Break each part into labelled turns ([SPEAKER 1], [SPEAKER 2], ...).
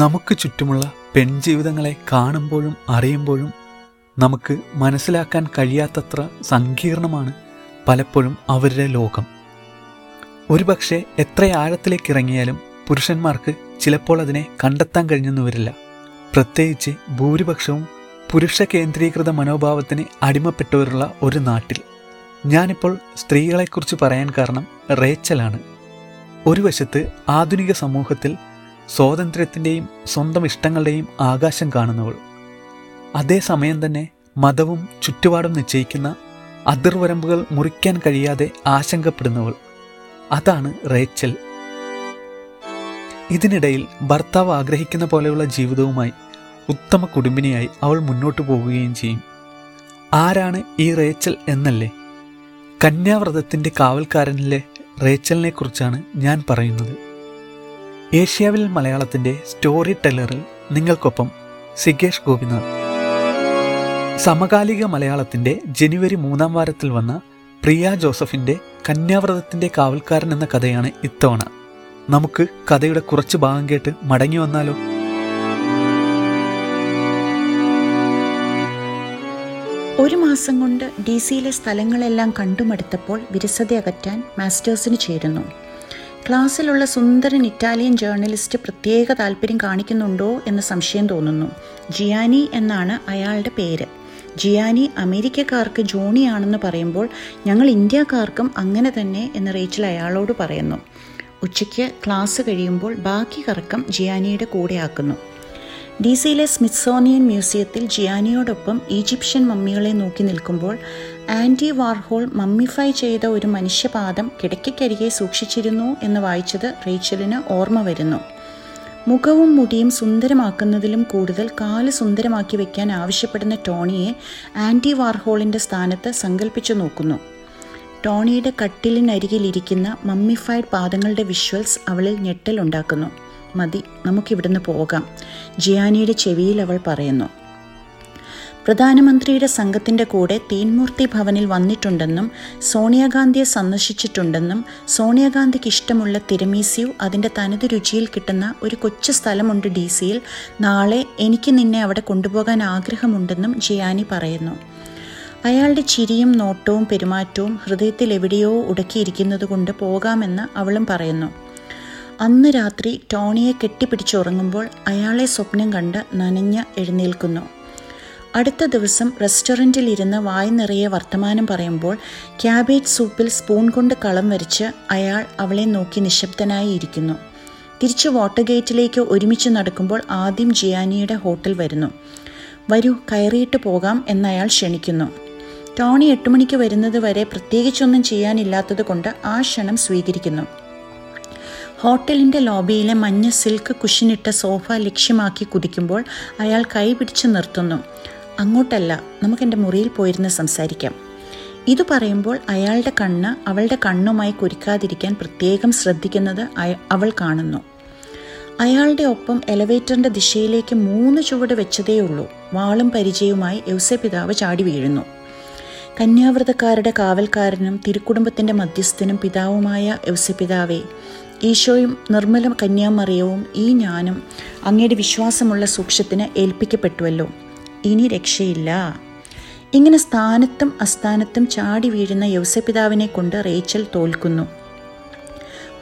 [SPEAKER 1] നമുക്ക് ചുറ്റുമുള്ള പെൺജീവിതങ്ങളെ കാണുമ്പോഴും അറിയുമ്പോഴും നമുക്ക് മനസ്സിലാക്കാൻ കഴിയാത്തത്ര സങ്കീർണമാണ് പലപ്പോഴും അവരുടെ ലോകം. ഒരുപക്ഷെ എത്ര ആഴത്തിലേക്ക് ഇറങ്ങിയാലും പുരുഷന്മാർക്ക് ചിലപ്പോൾ അതിനെ കണ്ടെത്താൻ കഴിഞ്ഞെന്ന് വരില്ല പ്രത്യേകിച്ച് ഭൂരിപക്ഷവും പുരുഷ കേന്ദ്രീകൃത മനോഭാവത്തിന് അടിമപ്പെട്ടവരുള്ള ഒരു നാട്ടിൽ. ഞാനിപ്പോൾ സ്ത്രീകളെക്കുറിച്ച് പറയാൻ കാരണം റേച്ചലാണ്. ഒരു വശത്ത് ആധുനിക സമൂഹത്തിൽ സ്വാതന്ത്ര്യത്തിന്റെയും സ്വന്തം ഇഷ്ടങ്ങളുടെയും ആകാശം കാണുന്നവൾ. അതേസമയം തന്നെ മതവും ചുറ്റുപാടും നിശ്ചയിക്കുന്ന അതിർവരമ്പുകൾ മുറിക്കാൻ കഴിയാതെ ആശങ്കപ്പെടുന്നവൾ. അതാണ് റേച്ചൽ. ഇതിനിടയിൽ ഭർത്താവ് ആഗ്രഹിക്കുന്ന പോലെയുള്ള ജീവിതവുമായി ഉത്തമ കുടുംബിനിയായി അവൾ മുന്നോട്ടു പോവുകയും ചെയ്യും. ആരാണ് ഈ റേച്ചൽ എന്നല്ലേ? കന്യാവ്രതത്തിന്റെ കാവൽക്കാരനിലെ റേച്ചലിനെ കുറിച്ചാണ് ഞാൻ പറയുന്നത്. ഏഷ്യാവിൽ മലയാളത്തിന്റെ സ്റ്റോറി ടെല്ലറിൽ നിങ്ങൾക്കൊപ്പം സിഗേഷ് ഗോപിനാഥ്. സമകാലിക മലയാളത്തിന്റെ ജനുവരി മൂന്നാം വാരത്തിൽ വന്ന പ്രിയ ജോസഫിന്റെ കന്യാവ്രതത്തിന്റെ കാവൽക്കാരൻ എന്ന കഥയാണ് ഇത്തവണ. നമുക്ക് കഥയുടെ കുറച്ച് ഭാഗം കേട്ട് മടങ്ങി വന്നാലോ?
[SPEAKER 2] ഒരു മാസം കൊണ്ട് ഡി സിയിലെ സ്ഥലങ്ങളെല്ലാം കണ്ടുമടുത്തപ്പോൾ വിരസത അകറ്റാൻ മാസ്റ്റേഴ്സിന് ചേരുന്നു. ക്ലാസ്സിലുള്ള സുന്ദരൻ ഇറ്റാലിയൻ ജേർണലിസ്റ്റ് പ്രത്യേക താല്പര്യം കാണിക്കുന്നുണ്ടോ എന്ന് സംശയം തോന്നുന്നു. ജിയാനി എന്നാണ് അയാളുടെ പേര്. ജിയാനി അമേരിക്കക്കാർക്ക് ജോണിയാണെന്ന് പറയുമ്പോൾ ഞങ്ങൾ ഇന്ത്യക്കാർക്കും അങ്ങനെ തന്നെ എന്ന് റേച്ചൽ അയാളോട് പറയുന്നു. ഉച്ചയ്ക്ക് ക്ലാസ് കഴിയുമ്പോൾ ബാക്കി കറക്കം ജിയാനിയുടെ കൂടെയാക്കുന്നു. ഡി സിയിലെ സ്മിത്സോണിയൻ മ്യൂസിയത്തിൽ ജിയാനിയോടൊപ്പം ഈജിപ്ഷ്യൻ മമ്മികളെ നോക്കി നിൽക്കുമ്പോൾ ആന്റി വാർഹോൾ മമ്മിഫൈ ചെയ്ത ഒരു മനുഷ്യപാദം കിടക്കയ്ക്കരികെ സൂക്ഷിച്ചിരുന്നു എന്ന് വായിച്ചത് റേച്ചലിന് ഓർമ്മ വരുന്നു. മുഖവും മുടിയും സുന്ദരമാക്കുന്നതിലും കൂടുതൽ കാൽ സുന്ദരമാക്കി വെക്കാൻ ആവശ്യപ്പെടുന്ന ടോണിയെ ആന്റി വാർഹോളിന്റെ സ്ഥാനത്ത് സങ്കല്പിച്ചു നോക്കുന്നു. ടോണിയുടെ കട്ടിലിനരികിലിരിക്കുന്ന മമ്മിഫൈഡ് പാദങ്ങളുടെ വിഷ്വൽസ് അവളിൽ ഞെട്ടലുണ്ടാക്കുന്നു. മതി നമുക്കിവിടുന്ന് പോകാം. ജിയാനിയുടെ ചെവിയിൽ അവൾ പറയുന്നു. പ്രധാനമന്ത്രിയുടെ സംഘത്തിന്റെ കൂടെ തീൻമൂർത്തി ഭവനിൽ വന്നിട്ടുണ്ടെന്നും സോണിയാഗാന്ധിയെ സന്ദർശിച്ചിട്ടുണ്ടെന്നും സോണിയാഗാന്ധിക്ക് ഇഷ്ടമുള്ള തിരമീസ്യു അതിന്റെ തനത് രുചിയിൽ കിട്ടുന്ന ഒരു കൊച്ചു സ്ഥലമുണ്ട് ഡി സിയിൽ. നാളെ എനിക്ക് നിന്നെ അവിടെ കൊണ്ടുപോകാൻ ആഗ്രഹമുണ്ടെന്നും ജിയാനി പറയുന്നു. അയാളുടെ ചിരിയും നോട്ടവും പെരുമാറ്റവും ഹൃദയത്തിൽ എവിടെയോ ഉടക്കിയിരിക്കുന്നത് കൊണ്ട് പോകാമെന്ന് അവളും പറയുന്നു. അന്ന് രാത്രി ടോണിയെ കെട്ടിപ്പിടിച്ചുറങ്ങുമ്പോൾ അയാളെ സ്വപ്നം കണ്ട് നനഞ്ഞ എഴുന്നേൽക്കുന്നു. അടുത്ത ദിവസം റെസ്റ്റോറന്റിൽ ഇരുന്ന് വായ നിറയെ വർത്തമാനം പറയുമ്പോൾ ക്യാബേജ് സൂപ്പിൽ സ്പൂൺ കൊണ്ട് കളം വരച്ച് അയാൾ അവളെ നോക്കി നിശബ്ദനായി ഇരിക്കുന്നു തിരിച്ച് വാട്ടർ ഗേറ്റിലേക്ക് ഒരുമിച്ച് നടക്കുമ്പോൾ ആദ്യം ജിയാനിയുടെ ഹോട്ടൽ വരുന്നു. വരൂ കയറിയിട്ട് പോകാം എന്നയാൾ ക്ഷണിക്കുന്നു. ടോണി എട്ട് മണിക്ക് വരുന്നത് വരെ പ്രത്യേകിച്ചൊന്നും ചെയ്യാനില്ലാത്തത് കൊണ്ട് ആ ക്ഷണം സ്വീകരിക്കുന്നു. ഹോട്ടലിന്റെ ലോബിയിലെ മഞ്ഞ സിൽക്ക് കുഷിനിട്ട സോഫ ലക്ഷ്യമാക്കി കുതിക്കുമ്പോൾ അയാൾ കൈ പിടിച്ച് നിർത്തുന്നു. അങ്ങോട്ടല്ല നമുക്ക് എന്റെ മുറിയിൽ പോയിരുന്ന് സംസാരിക്കാം. ഇത് പറയുമ്പോൾ അയാളുടെ കണ്ണ് അവളുടെ കണ്ണുമായി കുരുക്കാതിരിക്കാൻ പ്രത്യേകം ശ്രദ്ധിക്കുന്നത് അവൾ കാണുന്നു. അയാളുടെ ഒപ്പം എലവേറ്ററിന്റെ ദിശയിലേക്ക് മൂന്ന് ചുവട് വെച്ചതേയുള്ളൂ വാളും പരിചയവുമായി യൗസെ പിതാവ് ചാടി വീഴുന്നു. കന്യാവ്രതക്കാരുടെ കാവൽക്കാരനും തിരുക്കുടുംബത്തിന്റെ മധ്യസ്ഥനും പിതാവുമായ യൗസെ പിതാവെ ഈശോയും നിർമ്മല കന്യാമറിയവും ഈ ഞാനും അങ്ങയുടെ വിശ്വാസമുള്ള സൂക്ഷത്തിന് ഏൽപ്പിക്കപ്പെട്ടുവല്ലോ. ഇനി രക്ഷയില്ല. ഇങ്ങനെ സ്ഥാനത്തും അസ്ഥാനത്തും ചാടി വീഴുന്ന യൗസപിതാവിനെ കൊണ്ട് റേച്ചൽ തോൽക്കുന്നു.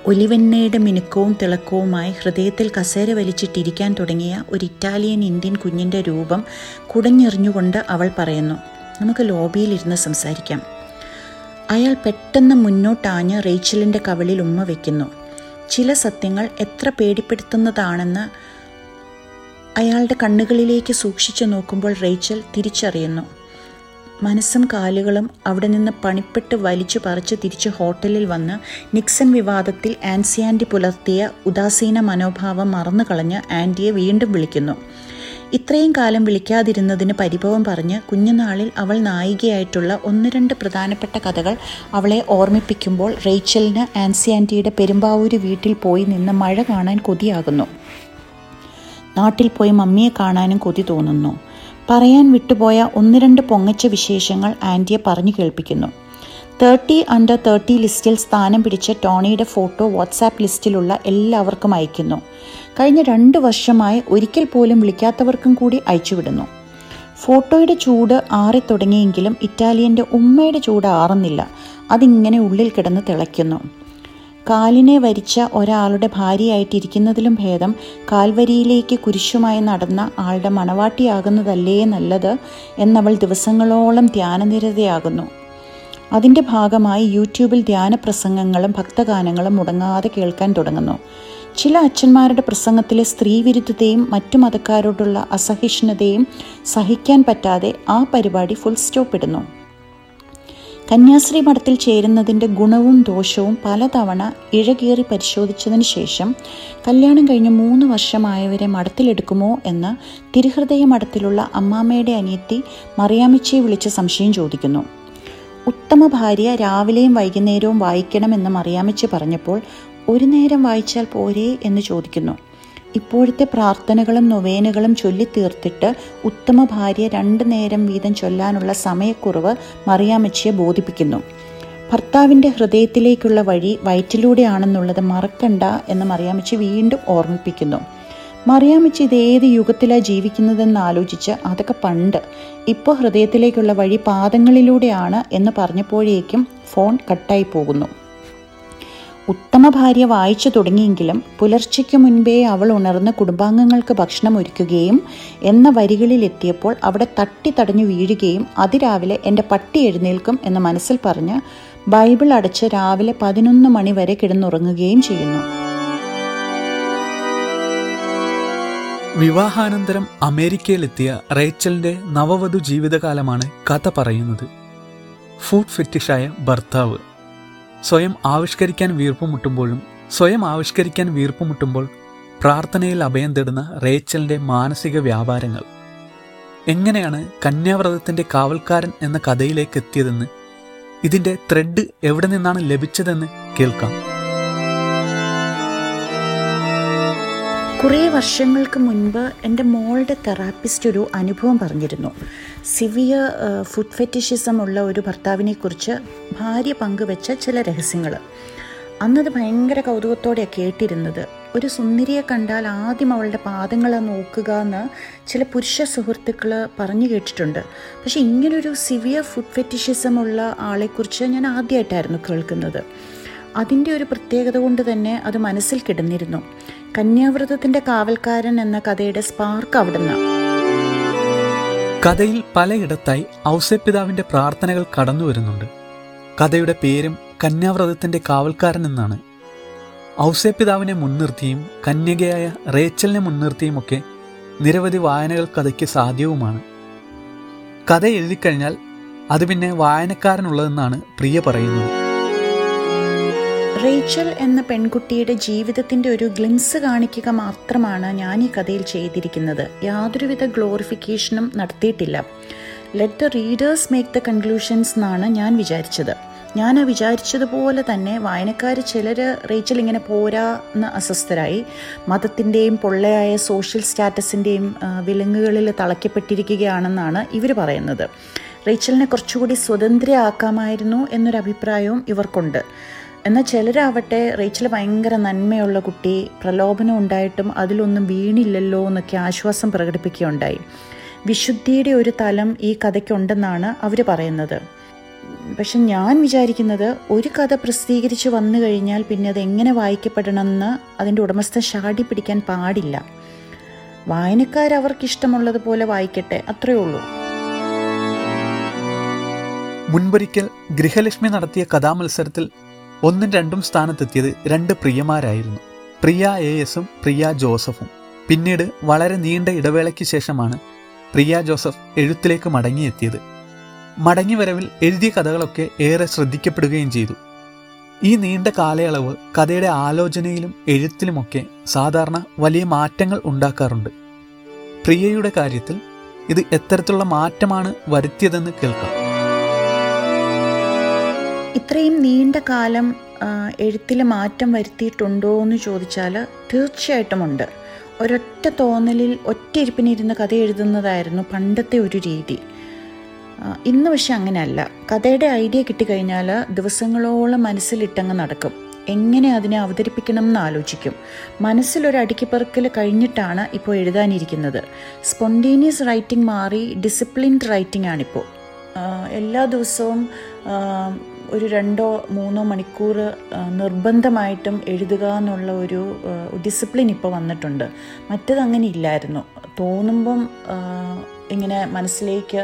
[SPEAKER 2] ഒലിവെണ്ണയുടെ മിനുക്കവും തിളക്കവുമായി ഹൃദയത്തിൽ കസേര വലിച്ചിട്ടിരിക്കാൻ തുടങ്ങിയ ഒരു ഇറ്റാലിയൻ ഇന്ത്യൻ കുഞ്ഞിന്റെ രൂപം കുടഞ്ഞെറിഞ്ഞുകൊണ്ട് അവൾ പറയുന്നു നമുക്ക് ലോബിയിലിരുന്ന് സംസാരിക്കാം. അയാൾ പെട്ടെന്ന് മുന്നോട്ടാഞ്ഞ് റേച്ചലിന്റെ കവളിൽ ഉമ്മ വയ്ക്കുന്നു ചില സത്യങ്ങൾ എത്ര പേടിപ്പെടുത്തുന്നതാണെന്ന് അയാളുടെ കണ്ണുകളിലേക്ക് സൂക്ഷിച്ചു നോക്കുമ്പോൾ റേച്ചൽ തിരിച്ചറിയുന്നു. മനസ്സും കാലുകളും അവിടെ നിന്ന് പണിപ്പെട്ട് വലിച്ചു പറിച്ച് തിരിച്ച് ഹോട്ടലിൽ വന്ന് നിക്സൺ വിവാദത്തിൽ ആൻസി ആന്റി പുലർത്തിയ ഉദാസീന മനോഭാവം മറന്നു കളഞ്ഞ് ആന്റിയെ വീണ്ടും വിളിക്കുന്നു. ഇത്രയും കാലം വിളിക്കാതിരുന്നതിന് പരിഭവം പറഞ്ഞ് കുഞ്ഞുനാളിൽ അവൾ നായികയായിട്ടുള്ള ഒന്ന് രണ്ട് പ്രധാനപ്പെട്ട കഥകൾ അവളെ ഓർമ്മിപ്പിക്കുമ്പോൾ റേച്ചലിന് ആൻസി ആന്റിയുടെ പെരുമ്പാവൂര് വീട്ടിൽ പോയി നിന്ന് മഴ കാണാൻ കൊതിയാകുന്നു. നാട്ടിൽ പോയി മമ്മിയെ കാണാനും കൊതി തോന്നുന്നു. പറയാൻ വിട്ടുപോയ ഒന്ന് രണ്ട് പൊങ്ങച്ച വിശേഷങ്ങൾ ആന്റിയെ പറഞ്ഞു കേൾപ്പിക്കുന്നു. തേർട്ടി അണ്ടർ തേർട്ടി ലിസ്റ്റിൽ സ്ഥാനം പിടിച്ച ടോണിയുടെ ഫോട്ടോ വാട്സാപ്പ് ലിസ്റ്റിലുള്ള എല്ലാവർക്കും അയക്കുന്നു. കഴിഞ്ഞ രണ്ട് വർഷമായി ഒരിക്കൽ പോലും വിളിക്കാത്തവർക്കും കൂടി അയച്ചുവിടുന്നു ഫോട്ടോയുടെ ചൂട് ആറി തുടങ്ങിയെങ്കിലും ഇറ്റാലിയന്റെ ഉമ്മയുടെ ചൂട് ആറുന്നില്ല. അതിങ്ങനെ ഉള്ളിൽ കിടന്ന് തിളയ്ക്കുന്നു. കാലിനെ വരിച്ച ഒരാളുടെ ഭാര്യയായിട്ടിരിക്കുന്നതിലും ഭേദം കാൽവരിയിലേക്ക് കുരിശുമായി നടന്ന ആളുടെ മണവാട്ടിയാകുന്നതല്ലേ നല്ലത് എന്നവൾ ദിവസങ്ങളോളം ധ്യാനനിരതയാകുന്നു. അതിന്റെ ഭാഗമായി യൂട്യൂബിൽ ധ്യാനപ്രസംഗങ്ങളും ഭക്തഗാനങ്ങളും മുടങ്ങാതെ കേൾക്കാൻ തുടങ്ങുന്നു. ചില അച്ഛന്മാരുടെ പ്രസംഗത്തിലെ സ്ത്രീവിരുദ്ധതയും മറ്റു മതക്കാരോടുള്ള അസഹിഷ്ണുതയും സഹിക്കാൻ പറ്റാതെ ആ പരിപാടി ഫുൾ സ്റ്റോപ്പ് ഇടുന്നു. കന്യാശ്രീ മഠത്തിൽ ചേരുന്നതിന്റെ ഗുണവും ദോഷവും പലതവണ ഇഴകേറി പരിശോധിച്ചതിന് ശേഷം കല്യാണം കഴിഞ്ഞ് മൂന്ന് വർഷമായവരെ മഠത്തിലെടുക്കുമോ എന്ന് തിരുഹൃദയ മഠത്തിലുള്ള അമ്മാമ്മയുടെ അനിയത്തി മറിയാമിച്ചയെ വിളിച്ച് സംശയം ചോദിക്കുന്നു. ഉത്തമ ഭാര്യ രാവിലെയും വൈകുന്നേരവും വായിക്കണമെന്ന് മറിയാമിച്ച് പറഞ്ഞപ്പോൾ ഒരു നേരം വായിച്ചാൽ പോരേ? എന്ന് ചോദിക്കുന്നു. ഇപ്പോഴത്തെ പ്രാർത്ഥനകളും നൊവേനുകളും ചൊല്ലിത്തീർത്തിട്ട് ഉത്തമ ഭാര്യ രണ്ട് നേരം വീതം ചൊല്ലാനുള്ള സമയക്കുറവ് മറിയാമച്ചിയെ ബോധിപ്പിക്കുന്നു. ഭർത്താവിന്റെ ഹൃദയത്തിലേക്കുള്ള വഴി വയറ്റിലൂടെയാണെന്നുള്ളത് മറക്കണ്ട എന്ന് മറിയാമച്ചി വീണ്ടും ഓർമ്മിപ്പിക്കുന്നു. മറിയാമ്മച്ചി ഇത് ഏത് യുഗത്തിലാണ് ജീവിക്കുന്നതെന്ന് ആലോചിച്ച് അതൊക്കെ പണ്ട്. ഇപ്പോൾ ഹൃദയത്തിലേക്കുള്ള വഴി പാദങ്ങളിലൂടെയാണ് എന്ന് പറഞ്ഞപ്പോഴേക്കും ഫോൺ കട്ടായി പോകുന്നു. ഉത്തമ ഭാര്യ വായിച്ചു തുടങ്ങിയെങ്കിലും പുലർച്ചയ്ക്ക് മുൻപേ അവൾ ഉണർന്ന് കുടുംബാംഗങ്ങൾക്ക് ഭക്ഷണം ഒരുക്കുകയും എന്ന വരികളിലെത്തിയപ്പോൾ അവിടെ തട്ടി തടഞ്ഞു വീഴുകയും അതിരാവിലെ എന്റെ പട്ടി എഴുന്നേൽക്കും എന്ന് മനസ്സിൽ പറഞ്ഞ് ബൈബിൾ അടച്ച് രാവിലെ പതിനൊന്ന് മണി വരെ കിടന്നുറങ്ങുകയും ചെയ്യുന്നു.
[SPEAKER 1] വിവാഹാനന്തരം അമേരിക്കയിലെത്തിയ റേച്ചലിന്റെ നവവധു ജീവിതകാലമാണ് കഥ പറയുന്നത്. ഫുഡ് ഫിറ്റിഷായ ഭർത്താവ് സ്വയം ആവിഷ്കരിക്കാൻ വീർപ്പുമുട്ടുമ്പോഴും സ്വയം ആവിഷ്കരിക്കാൻ വീർപ്പുമുട്ടുമ്പോൾ പ്രാർത്ഥനയിൽ അഭയം തേടുന്ന റേച്ചലിന്റെ മാനസിക വ്യാപാരങ്ങൾ. എങ്ങനെയാണ് കന്യാവ്രതത്തിന്റെ കാവൽക്കാരൻ എന്ന കഥയിലേക്ക് എത്തിയതെന്ന് ഇതിന്റെ ത്രെഡ് എവിടെ നിന്നാണ് ലഭിച്ചതെന്ന് കേൾക്കാം.
[SPEAKER 2] കുറേ വർഷങ്ങൾക്ക് മുൻപ് എന്റെ മോളുടെ തെറാപ്പിസ്റ്റ് ഒരു അനുഭവം പറഞ്ഞിരുന്നു. സിവിയർ ഫുഡ് ഫെറ്റിഷിസം ഉള്ള ഒരു ഭർത്താവിനെക്കുറിച്ച് ഭാര്യ പങ്കുവെച്ച ചില രഹസ്യങ്ങൾ. അന്നത് ഭയങ്കര കൗതുകത്തോടെയാണ് കേട്ടിരുന്നത്. ഒരു സുന്ദരിയെ കണ്ടാൽ ആദ്യം അവളുടെ പാദങ്ങളെ നോക്കുക എന്ന് ചില പുരുഷ സുഹൃത്തുക്കൾ പറഞ്ഞു കേട്ടിട്ടുണ്ട്. പക്ഷേ ഇങ്ങനൊരു സിവിയർ ഫുഡ് ഫെറ്റിഷിസം ഉള്ള ആളെക്കുറിച്ച് ഞാൻ ആദ്യമായിട്ടായിരുന്നു കേൾക്കുന്നത്. അതിന്റെ ഒരു പ്രത്യേകത കൊണ്ട് തന്നെ അത് മനസ്സിൽ കിടന്നിരുന്നു. കന്യാവ്രതത്തിന്റെ കാവൽക്കാരൻ എന്ന കഥയുടെ സ്പാർക്ക് അവിടുന്ന്.
[SPEAKER 1] കഥയിൽ പലയിടത്തായി ഔസേപ്പിതാവിന്റെ പ്രാർത്ഥനകൾ കടന്നു വരുന്നുണ്ട്. കഥയുടെ പേരും കന്യാവ്രതത്തിന്റെ കാവൽക്കാരൻ എന്നാണ്. ഔസേപ്പിതാവിനെ മുൻനിർത്തിയും കന്യകയായ റേച്ചലിനെ മുൻനിർത്തിയുമൊക്കെ നിരവധി വായനകൾ കഥയ്ക്ക് സാധ്യവുമാണ്. കഥ എഴുതിക്കഴിഞ്ഞാൽ അത് പിന്നെ വായനക്കാരനുള്ളതെന്നാണ് പ്രിയ പറയുന്നത്.
[SPEAKER 2] റേച്ചൽ എന്ന പെൺകുട്ടിയുടെ ജീവിതത്തിന്റെ ഒരു ഗ്ലിംസ് കാണിക്കുക മാത്രമാണ് ഞാൻ ഈ കഥയിൽ ചെയ്തിരിക്കുന്നത്. യാതൊരുവിധ ഗ്ലോറിഫിക്കേഷനും നടത്തിയിട്ടില്ല. Let the readers make the conclusions എന്നാണ് ഞാൻ വിചാരിച്ചത്. ഞാൻ വിചാരിച്ചതുപോലെ തന്നെ വായനക്കാർ ചിലർ റേച്ചൽ ഇങ്ങനെ പോരാ എന്ന് അസ്വസ്ഥരായി. മതത്തിന്റെയും പൊള്ളയായ സോഷ്യൽ സ്റ്റാറ്റസിന്റെയും വിലങ്ങുകളിൽ തളയ്ക്കപ്പെട്ടിരിക്കുകയാണെന്നാണ് ഇവർ പറയുന്നത്. റേച്ചലിനെ കുറച്ചുകൂടി സ്വതന്ത്രയാക്കാമായിരുന്നു എന്നൊരു അഭിപ്രായവും ഇവർക്കുണ്ട്. എന്നാൽ ചിലരാവട്ടെ റേച്ചൽ ഭയങ്കര നന്മയുള്ള കുട്ടി പ്രലോഭനം ഉണ്ടായിട്ടും അതിലൊന്നും വീണില്ലല്ലോ എന്നൊക്കെ ആശ്വാസം പ്രകടിപ്പിക്കുകയുണ്ടായി. വിശുദ്ധിയുടെ ഒരു തലം ഈ കഥയ്ക്കുണ്ടെന്നാണ് അവർ പറയുന്നത്. പക്ഷെ ഞാൻ വിചാരിക്കുന്നത് ഒരു കഥ പ്രസിദ്ധീകരിച്ച് വന്നു കഴിഞ്ഞാൽ പിന്നെ അത് എങ്ങനെ വായിക്കപ്പെടണമെന്ന് അതിന്റെ ഉടമസ്ഥ ഷാടി പിടിക്കാൻ പാടില്ല. വായനക്കാർ അവർക്കിഷ്ടമുള്ളതുപോലെ വായിക്കട്ടെ അത്രയേ ഉള്ളൂ.
[SPEAKER 1] മുൻപൊരിക്കൽ ഗൃഹലക്ഷ്മി നടത്തിയ കഥാമത്സരത്തിൽ ഒന്നും രണ്ടും സ്ഥാനത്തെത്തിയത് രണ്ട് പ്രിയമാരായിരുന്നു. പ്രിയ എ എസും പ്രിയ ജോസഫും. പിന്നീട് വളരെ നീണ്ട ഇടവേളയ്ക്ക് ശേഷമാണ് പ്രിയ ജോസഫ് എഴുത്തിലേക്ക് മടങ്ങിയെത്തിയത്. മടങ്ങിവരവിൽ എഴുതിയ കഥകളൊക്കെ ഏറെ ശ്രദ്ധിക്കപ്പെടുകയും ചെയ്തു. ഈ നീണ്ട കാലയളവ് കഥയുടെ ആലോചനയിലും എഴുത്തിലുമൊക്കെ സാധാരണ വലിയ മാറ്റങ്ങൾ ഉണ്ടാക്കാറുണ്ട്. പ്രിയയുടെ കാര്യത്തിൽ ഇത് എത്തരത്തിലുള്ള മാറ്റമാണ് വരുത്തിയതെന്ന് കേൾക്കാം.
[SPEAKER 2] ഇത്രയും നീണ്ട കാലം എഴുത്തിൽ മാറ്റം വരുത്തിയിട്ടുണ്ടോ എന്ന് ചോദിച്ചാൽ തീർച്ചയായിട്ടും ഉണ്ട്. ഒരൊറ്റ തോന്നലിൽ ഒറ്റ ഇരിപ്പിനിരുന്ന് കഥ എഴുതുന്നതായിരുന്നു പണ്ടത്തെ ഒരു രീതി. ഇന്ന് പക്ഷെ അങ്ങനെയല്ല. കഥയുടെ ഐഡിയ കിട്ടിക്കഴിഞ്ഞാൽ ദിവസങ്ങളോളം മനസ്സിലിട്ടങ്ങ് നടക്കും. എങ്ങനെ അതിനെ അവതരിപ്പിക്കണം എന്ന് ആലോചിക്കും. മനസ്സിലൊരു കഴിഞ്ഞിട്ടാണ് ഇപ്പോൾ എഴുതാനിരിക്കുന്നത്. സ്പോണ്ടേനിയസ് റൈറ്റിംഗ് മാറി ഡിസിപ്ലിൻഡ് റൈറ്റിംഗ് ആണിപ്പോൾ എല്ലാ ദിവസവും ഒരു രണ്ടോ മൂന്നോ മണിക്കൂർ നിർബന്ധമായിട്ടും എഴുതുക എന്നുള്ള ഒരു ഡിസിപ്ലിൻ ഇപ്പോൾ വന്നിട്ടുണ്ട്. മറ്റത് അങ്ങനെ ഇല്ലായിരുന്നു. തോന്നുമ്പം ഇങ്ങനെ മനസ്സിലേക്ക്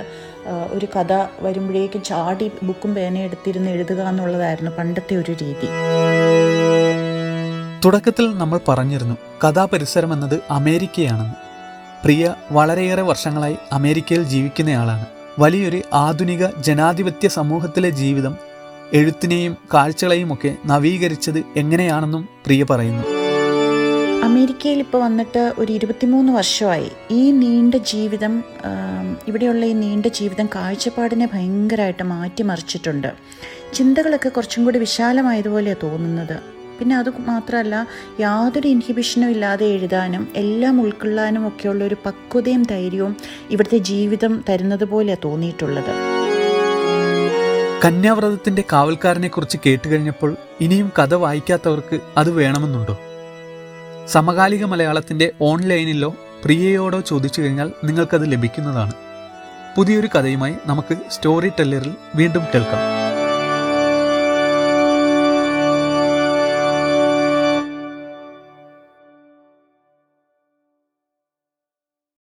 [SPEAKER 2] ഒരു കഥ വരുമ്പോഴേക്കും ചാടി ബുക്കും പേനയും എടുത്തിരുന്ന് എഴുതുക എന്നുള്ളതായിരുന്നു പണ്ടത്തെ ഒരു രീതി.
[SPEAKER 1] തുടക്കത്തിൽ നമ്മൾ പറഞ്ഞിരുന്നു കഥാപരിസരം എന്നത് അമേരിക്കയാണെന്ന്. പ്രിയ വളരെയേറെ വർഷങ്ങളായി അമേരിക്കയിൽ ജീവിക്കുന്നയാളാണ്. വലിയൊരു ആധുനിക ജനാധിപത്യ സമൂഹത്തിലെ ജീവിതം എഴുത്തിനെയും കാഴ്ചകളെയും ഒക്കെ നവീകരിച്ചത് എങ്ങനെയാണെന്നും പ്രിയ പറയുന്നു.
[SPEAKER 2] അമേരിക്കയിൽ ഇപ്പോൾ വന്നിട്ട് ഒരു ഇരുപത്തിമൂന്ന് വർഷമായി. ഈ നീണ്ട ജീവിതം ഇവിടെയുള്ള ഈ നീണ്ട ജീവിതം കാഴ്ചപ്പാടിനെ ഭയങ്കരമായിട്ട് മാറ്റിമറിച്ചിട്ടുണ്ട്. ചിന്തകളൊക്കെ കുറച്ചും കൂടി വിശാലമായതുപോലെയാണ് തോന്നുന്നത്. പിന്നെ അത് മാത്രമല്ല യാതൊരു ഇൻഹിബിഷനും ഇല്ലാതെ എഴുതാനും എല്ലാം ഉൾക്കൊള്ളാനും ഒക്കെയുള്ള ഒരു പക്വതയും ധൈര്യവും ഇവിടുത്തെ ജീവിതം തരുന്നത് പോലെയാണ് തോന്നിയിട്ടുള്ളത്.
[SPEAKER 1] കന്യാവ്രതത്തിന്റെ കാവൽക്കാരനെ കുറിച്ച് കേട്ടുകഴിഞ്ഞപ്പോൾ ഇനിയും കഥ വായിക്കാത്തവർക്ക് അത് വേണമെന്നുണ്ടോ? സമകാലിക മലയാളത്തിന്റെ ഓൺലൈനിലോ പ്രിയയോടോ ചോദിച്ചു കഴിഞ്ഞാൽ നിങ്ങൾക്കത് ലഭിക്കുന്നതാണ്. പുതിയൊരു കഥയുമായി നമുക്ക് സ്റ്റോറി ടെല്ലറിൽ വീണ്ടും കേൾക്കാം.